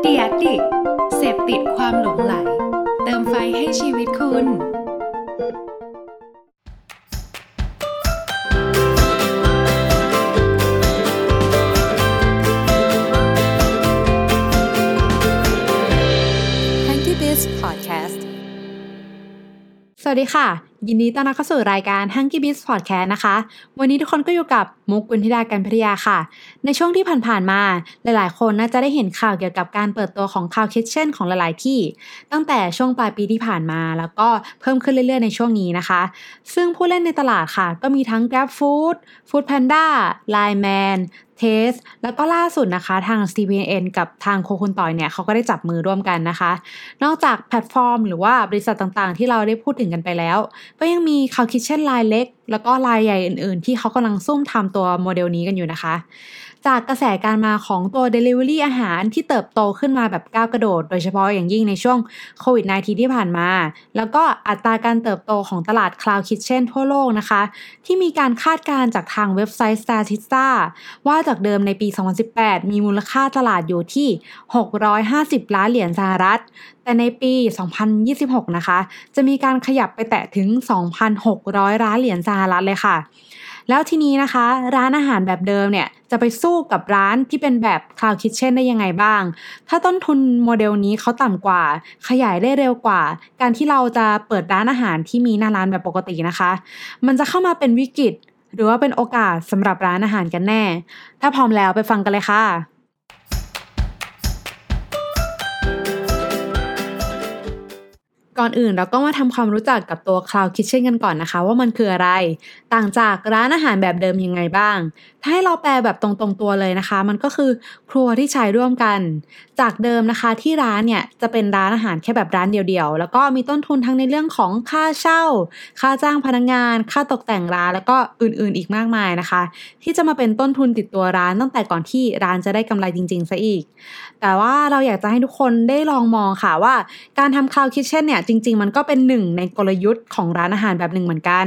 เดียดิเสพติดความหลงไหล เติมไฟให้ชีวิตคุณ วัสดีค่ะ ยินดีต้อนรับเข้าสู่รายการ Hanky Biz Podcast นะคะ วันนี้ทุกคนก็อยู่กับมุกกุลธิดากันพิทยาค่ะ ในช่วงที่ผ่านๆมา หลายๆ คนน่าจะได้เห็นข่าวเกี่ยวกับการเปิดตัวของ Cloud Kitchen ของหลายๆ ที่ ตั้งแต่ช่วงปลายปีที่ผ่านมา แล้วก็เพิ่มขึ้นเรื่อยๆ ในช่วงนี้นะคะ ซึ่งผู้เล่นในตลาดค่ะ ก็มีทั้ง Grab Food Food Panda Line Man GET แล้วก็ล่าสุดนะคะ ทาง CPN กับทางโคคุณต่อยเนี่ยเขาก็ได้จับมือร่วมกันนะคะ นอกจากแพลตฟอร์ม หรือว่าบริษัทต่างๆ ที่เราได้พูดถึงกันไปแล้ว ก็ยังมี Cloud Kitchen รายเล็ก แล้วก็รายใหญ่อื่นๆ ที่เขากำลังซุ่มทำตัวโมเดลนี้กันอยู่นะคะ จากกระแสการมาของตัว Delivery อาหารที่เติบโตขึ้นมาแบบก้าวกระโดด โดยเฉพาะอย่างยิ่งในช่วงโควิด -19 ที่ผ่านมา แล้วก็อัตราการเติบโตของตลาด Cloud Kitchen ทั่วโลกนะคะ ที่มีการคาดการณ์จากทางเว็บไซต์ Statista ว่าจากเดิมในปี 2018 มีมูลค่าตลาดอยู่ที่ 650 ล้านเหรียญสหรัฐ แต่ในปี 2026 นะคะ จะมีการขยับไปแตะถึง 2,600 ล้านเหรียญสหรัฐเลยค่ะ แล้วทีนี้นะคะ ร้านอาหารแบบเดิมเนี่ยจะไปสู้กับร้านที่เป็นแบบ Cloud Kitchen ได้ยังไงบ้าง ถ้าต้นทุนโมเดลนี้เขาต่ำกว่า ขยายได้เร็วกว่า การที่เราจะเปิดร้านอาหารที่มีหน้าร้านแบบปกตินะคะ มันจะเข้ามาเป็นวิกฤต หรือว่าเป็นโอกาสสำหรับร้านอาหารกันแน่ ถ้าพร้อมแล้วไปฟังกันเลยค่ะ อนอื่นเราก็มาทำความรู้จักกับตัว Cloud Kitchen กันก่อนนะคะ ว่ามันคืออะไร ต่างจากร้านอาหารแบบเดิมยังไงบ้าง ถ้าให้เราแปลแบบตรงๆตัวเลยนะคะ มันก็คือครัวที่ใช้ร่วมกัน จากเดิมนะคะที่ร้านเนี่ยจะเป็นร้านอาหารแค่แบบร้านเดียวๆ แล้วก็มีต้นทุนทั้งในเรื่องของค่าเช่า ค่าจ้างพนักงาน ค่าตกแต่งร้านแล้วก็อื่นๆ อีกมากมายนะคะ ที่จะมาเป็นต้นทุนติดตัวร้านตั้งแต่ก่อนที่ร้านจะได้กำไรจริงๆซะอีก แต่ว่าเราอยากจะให้ทุกคนได้ลองมองค่ะว่าการทำ Cloud Kitchen เนี่ยจริง ๆ มันก็เป็นหนึ่งในกลยุทธ์ของร้านอาหารแบบหนึ่งเหมือนกัน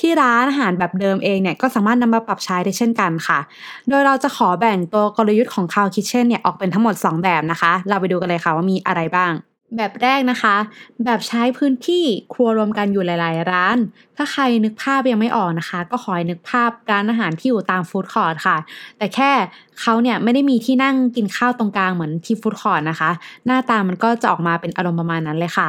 ที่ร้านอาหารแบบเดิมเองเนี่ยก็สามารถนำมาปรับใช้ได้เช่นกันค่ะ โดยเราจะขอแบ่งตัวกลยุทธ์ของคาวคิเช่นเนี่ยออกเป็นทั้งหมด 2 แบบนะคะ เราไปดูกันเลยค่ะว่ามีอะไรบ้าง แบบแรกนะคะ แบบใช้พื้นที่ครัวรวมกันอยู่หลาย ๆ ร้าน ถ้าใครนึกภาพยังไม่ออกนะคะ ก็ขอให้นึกภาพร้านอาหารที่อยู่ตามฟู้ดคอร์ทค่ะ แต่แค่เขาเนี่ยไม่ได้มีที่นั่งกินข้าวตรงกลางเหมือนที่ฟู้ดคอร์ทนะคะ หน้าตามันก็จะออกมาเป็นอารมณ์ประมาณนั้นเลยค่ะ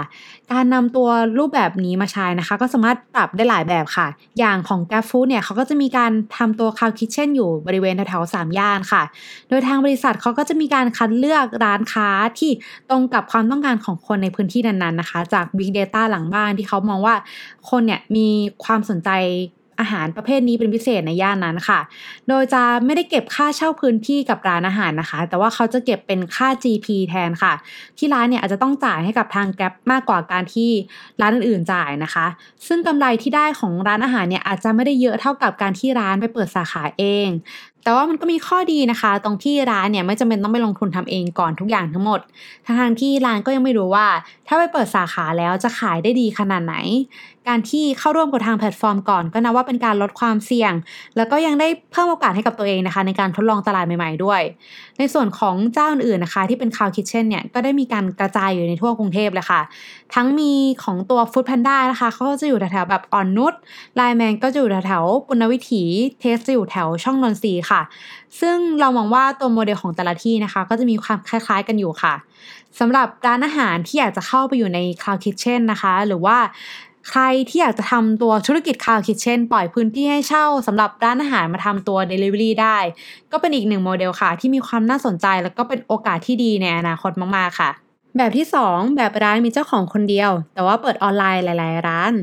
การนำตัวรูปแบบนี้มาใช้นะคะ ก็สามารถปรับได้หลายแบบค่ะ อย่างของ g a p Food เนี่ยเขาก็จะมีการทำตัว Cloud Kitchen อยู่บริเวณแถวๆสามย่านค่ะ โดยทางบริษัทเขาก็จะมีการคัดเลือกร้านค้าที่ตรงกับความต้องการของของคนในพื้นที่นั้นๆนะคะ จาก Big Data หลังบ้านที่เขามองว่าคนเนี่ยมีความสนใจอาหารประเภทนี้เป็นพิเศษในย่านนั้นค่ะ โดยจะไม่ได้เก็บค่าเช่าพื้นที่กับร้านอาหารนะคะ แต่ว่าเขาจะเก็บเป็นค่า GP แทนค่ะ ที่ร้านเนี่ยอาจจะต้องจ่ายให้กับทาง Grab มากกว่าการที่ร้านอื่นๆจ่ายนะคะ ซึ่งกำไรที่ได้ของร้านอาหารเนี่ยอาจจะไม่ได้เยอะเท่ากับการที่ร้านไปเปิดสาขาเอง แต่ว่ามันก็มีข้อดีนะคะ ตรงที่ร้านเนี่ยไม่จำเป็นต้องไปลงทุนทำเองก่อนทุกอย่างทั้งหมดทางที่ร้านก็ยังไม่รู้ว่า ถ้าไปเปิดสาขาแล้วจะขายได้ดีขนาดไหนการที่เข้าร่วมกับทางแพลตฟอร์มก่อน ก็นับว่าเป็นการลดความเสี่ยง แล้วก็ยังได้เพิ่มโอกาสให้กับตัวเองนะคะ ในการทดลองตลาดใหม่ๆด้วย ในส่วนของเจ้าอื่นๆนะคะ ที่เป็น Cloud Kitchen เนี่ยก็ได้มีการกระจายอยู่ในทั่วกรุงเทพเลยค่ะ ทั้งมีของตัว Food Panda นะคะเขาก็จะอยู่แถวๆแบบอ่อนนุชไลแมนก็จะอยู่แถวๆปุณณวิถีเทสจะอยู่แถวช่องนนทรีค่ะ ซึ่งเรามองว่าตัวโมเดลของแต่ละที่นะคะ ก็จะมีความคล้ายๆกันอยู่ค่ะสำหรับร้านอาหารที่อยากจะเข้าไปอยู่ใน Cloud Kitchen นะคะ หรือว่า ใครที่อยากจะทำตัวธุรกิจ Cloud Kitchen ปล่อยพื้นที่ให้เช่าสำหรับร้านอาหารมาทำตัว Delivery ได้ ก็เป็นอีกหนึ่งโมเดลค่ะ ที่มีความน่าสนใจแล้วก็เป็นโอกาสที่ดีในอนาคตมาก ๆ ค่ะ แบบที่ 2 แบบร้านมีเจ้าของคนเดียว แต่ว่าเปิดออนไลน์หลาย ๆ ร้าน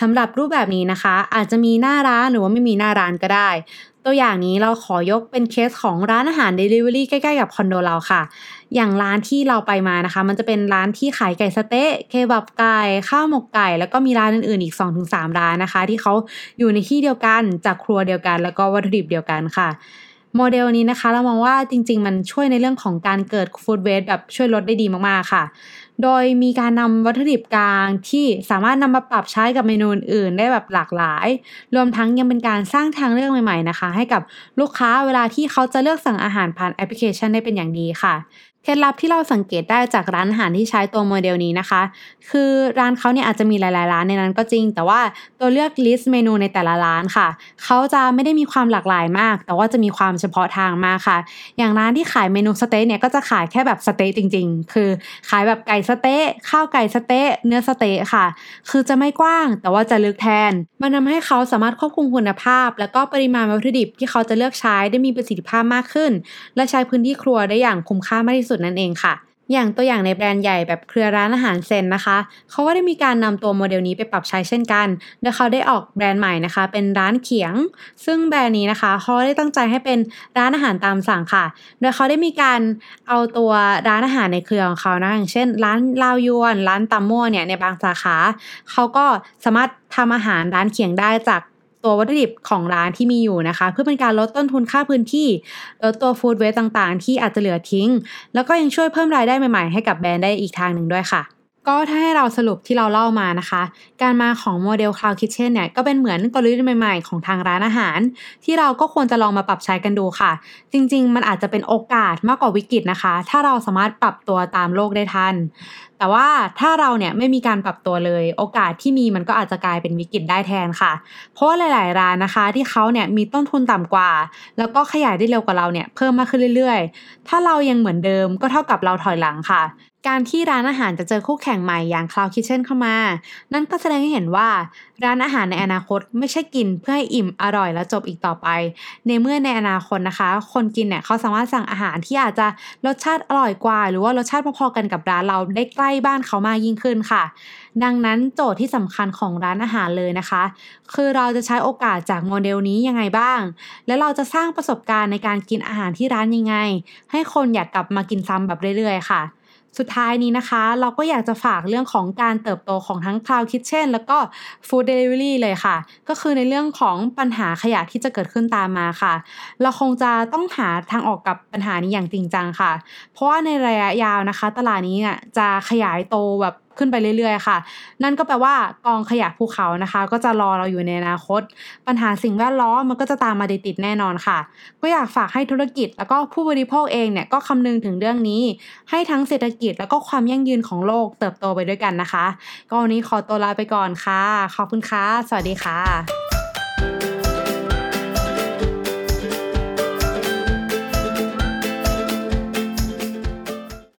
สำหรับรูปแบบนี้นะคะ อาจจะมีหน้าร้านหรือว่าไม่มีหน้าร้านก็ได้ ตัวอย่างนี้เราขอยกเป็นเคสของร้านอาหาร Delivery ใกล้ ๆ กับคอนโดเราค่ะ อย่างร้านที่เราไปมานะคะ มันจะเป็นร้านที่ขายไก่สเต๊ะเคบับไก่ข้าวหมกไก่ แล้วก็มีร้านอื่นๆอีก 2-3 ร้านนะคะ ที่เขาอยู่ในที่เดียวกันจากครัวเดียวกัน แล้วก็วัตถุดิบเดียวกันค่ะ โมเดลนี้นะคะ เรามองว่าจริง ๆ มันช่วยในเรื่องของการเกิด food waste แบบช่วยลดได้ดีมากๆค่ะ โดยมีการนำวัตถุดิบกลางที่สามารถนำมาปรับใช้กับเมนูอื่นได้แบบหลากหลาย รวมทั้งยังเป็นการสร้างทางเลือกใหม่ ๆ นะคะ ให้กับลูกค้าเวลาที่เขาจะเลือกสั่งอาหารผ่านแอปพลิเคชันได้เป็นอย่างดีค่ะ เคล็ดลับที่เราสังเกตได้จากร้านอาหารที่ใช้ตัวโมเดลนี้นะคะ คือร้านเขาเนี่ยอาจจะมีหลาย ๆ ร้านในนั้นก็จริง แต่ว่าตัวเลือกลิสต์เมนูในแต่ละร้านค่ะ เขาจะไม่ได้มีความหลากหลายมาก แต่ว่าจะมีความเฉพาะทางมากค่ะ อย่างร้านที่ขายเมนูสเต๊ะเนี่ยก็จะขายแค่แบบสเต๊ะจริง ๆ คือขายแบบไก่สเต๊ะข้าวไก่สเต๊ะเนื้อสเต๊ะค่ะ คือจะไม่กว้างแต่ว่าจะลึกแทน มันทาให้เขาสามารถควบคุมคุณภาพ แล้วก็ปริมาณวัตถุดิบที่เขาจะเลือกใช้ได้มีประสิทธิภาพมากขึ้น และใช้พื้นที่ครัวได้อย่างคุ้มค่ามากที่สุดนั่นเองค่ะ อย่างตัวอย่างในแบรนด์ใหญ่แบบเครือร้านอาหารเซนนะคะ เขาก็ได้มีการนำตัวโมเดลนี้ไปปรับใช้เช่นกัน โดยเขาได้ออกแบรนด์ใหม่นะคะ เป็นร้านเขียง ซึ่งแบรนด์นี้นะคะเขาได้ตั้งใจให้เป็นร้านอาหารตามสั่งค่ะ โดยเขาได้มีการเอาตัวร้านอาหารในเครือของเขานะอย่างเช่น ร้านลาวยวน ร้านตำมั่วเนี่ยในบางสาขา เขาก็สามารถทำอาหารร้านเขียงได้จาก ตัววัตถุดิบของร้านที่มีอยู่นะคะ เพื่อเป็นการลดต้นทุนค่าพื้นที่ลดตัวฟู้ดเวสต่างๆ ที่อาจจะเหลือทิ้ง แล้วก็ยังช่วยเพิ่มรายได้ใหม่ๆ ให้กับแบรนด์ได้อีกทางหนึ่งด้วยค่ะ ก็ถ้าให้เราสรุปที่เราเล่ามานะคะ การมาของโมเดล Cloud Kitchen เนี่ยก็เป็นเหมือนกลยุทธ์ใหม่ๆ ของทางร้านอาหาร ที่เราก็ควรจะลองมาปรับใช้กันดูค่ะ จริงๆ มันอาจจะเป็นโอกาสมากกว่าวิกฤตนะคะ ถ้าเราสามารถปรับตัวตามโลกได้ทัน แต่ว่าถ้าเราเนี่ยไม่มีการปรับตัวเลย โอกาสที่มีมันก็อาจจะกลายเป็นวิกฤตได้แทนค่ะ เพราะว่าหลาย ๆ ร้านนะคะที่เขาเนี่ยมีต้นทุนต่ำกว่า แล้วก็ขยายได้เร็วกว่าเราเนี่ยเพิ่มมากขึ้นเรื่อย ๆ ถ้าเรายังเหมือนเดิมก็เท่ากับเราถอยหลังค่ะ การที่ร้านอาหารจะเจอคู่แข่งใหม่อย่าง Cloud Kitchen เข้ามา นั่นก็แสดงให้เห็นว่า ร้านอาหารในอนาคตไม่ใช่กินเพื่อให้อิ่มอร่อยแล้วจบอีกต่อไป ในเมื่อในอนาคตนะคะ คนกินเนี่ยเขาสามารถสั่งอาหารที่อาจจะรสชาติอร่อยกว่า หรือว่ารสชาติพอๆกันกับร้านเราได้ใกล้บ้านเขามากยิ่งขึ้นค่ะ ดังนั้นโจทย์ที่สำคัญของร้านอาหารเลยนะคะ คือเราจะใช้โอกาสจากโมเดลนี้ยังไงบ้าง และเราจะสร้างประสบการณ์ในการกินอาหารที่ร้านยังไง ให้คนอยากกลับมากินซ้ำแบบเรื่อยๆ ค่ะ สุดท้ายนี้นะคะ เราก็อยากจะฝากเรื่องของการเติบโตของทั้ง Cloud Kitchen แล้วก็ Food Delivery เลยค่ะ ก็คือในเรื่องของปัญหาขยะที่จะเกิดขึ้นตามมาค่ะ เราคงจะต้องหาทางออกกับปัญหานี้อย่างจริงจังค่ะ เพราะว่าในระยะยาวนะคะ ตลาดนี้เนี่ยจะขยายโตแบบ ขึ้นไปเรื่อยๆ ค่ะ นั่นก็แปลว่ากองขยะภูเขานะคะ ก็จะรอเราอยู่ในอนาคต ปัญหาสิ่งแวดล้อมมันก็จะตามมาติดๆแน่นอนค่ะ ก็อยากฝากให้ธุรกิจแล้วก็ผู้บริโภคเองเนี่ยก็คำนึงถึงเรื่องนี้ ให้ทั้งเศรษฐกิจแล้วก็ความยั่งยืนของโลกเติบโตไปด้วยกันนะคะ ก็วันนี้ขอตัวลาไปก่อนค่ะ ขอบคุณค่ะ สวัสดีค่ะ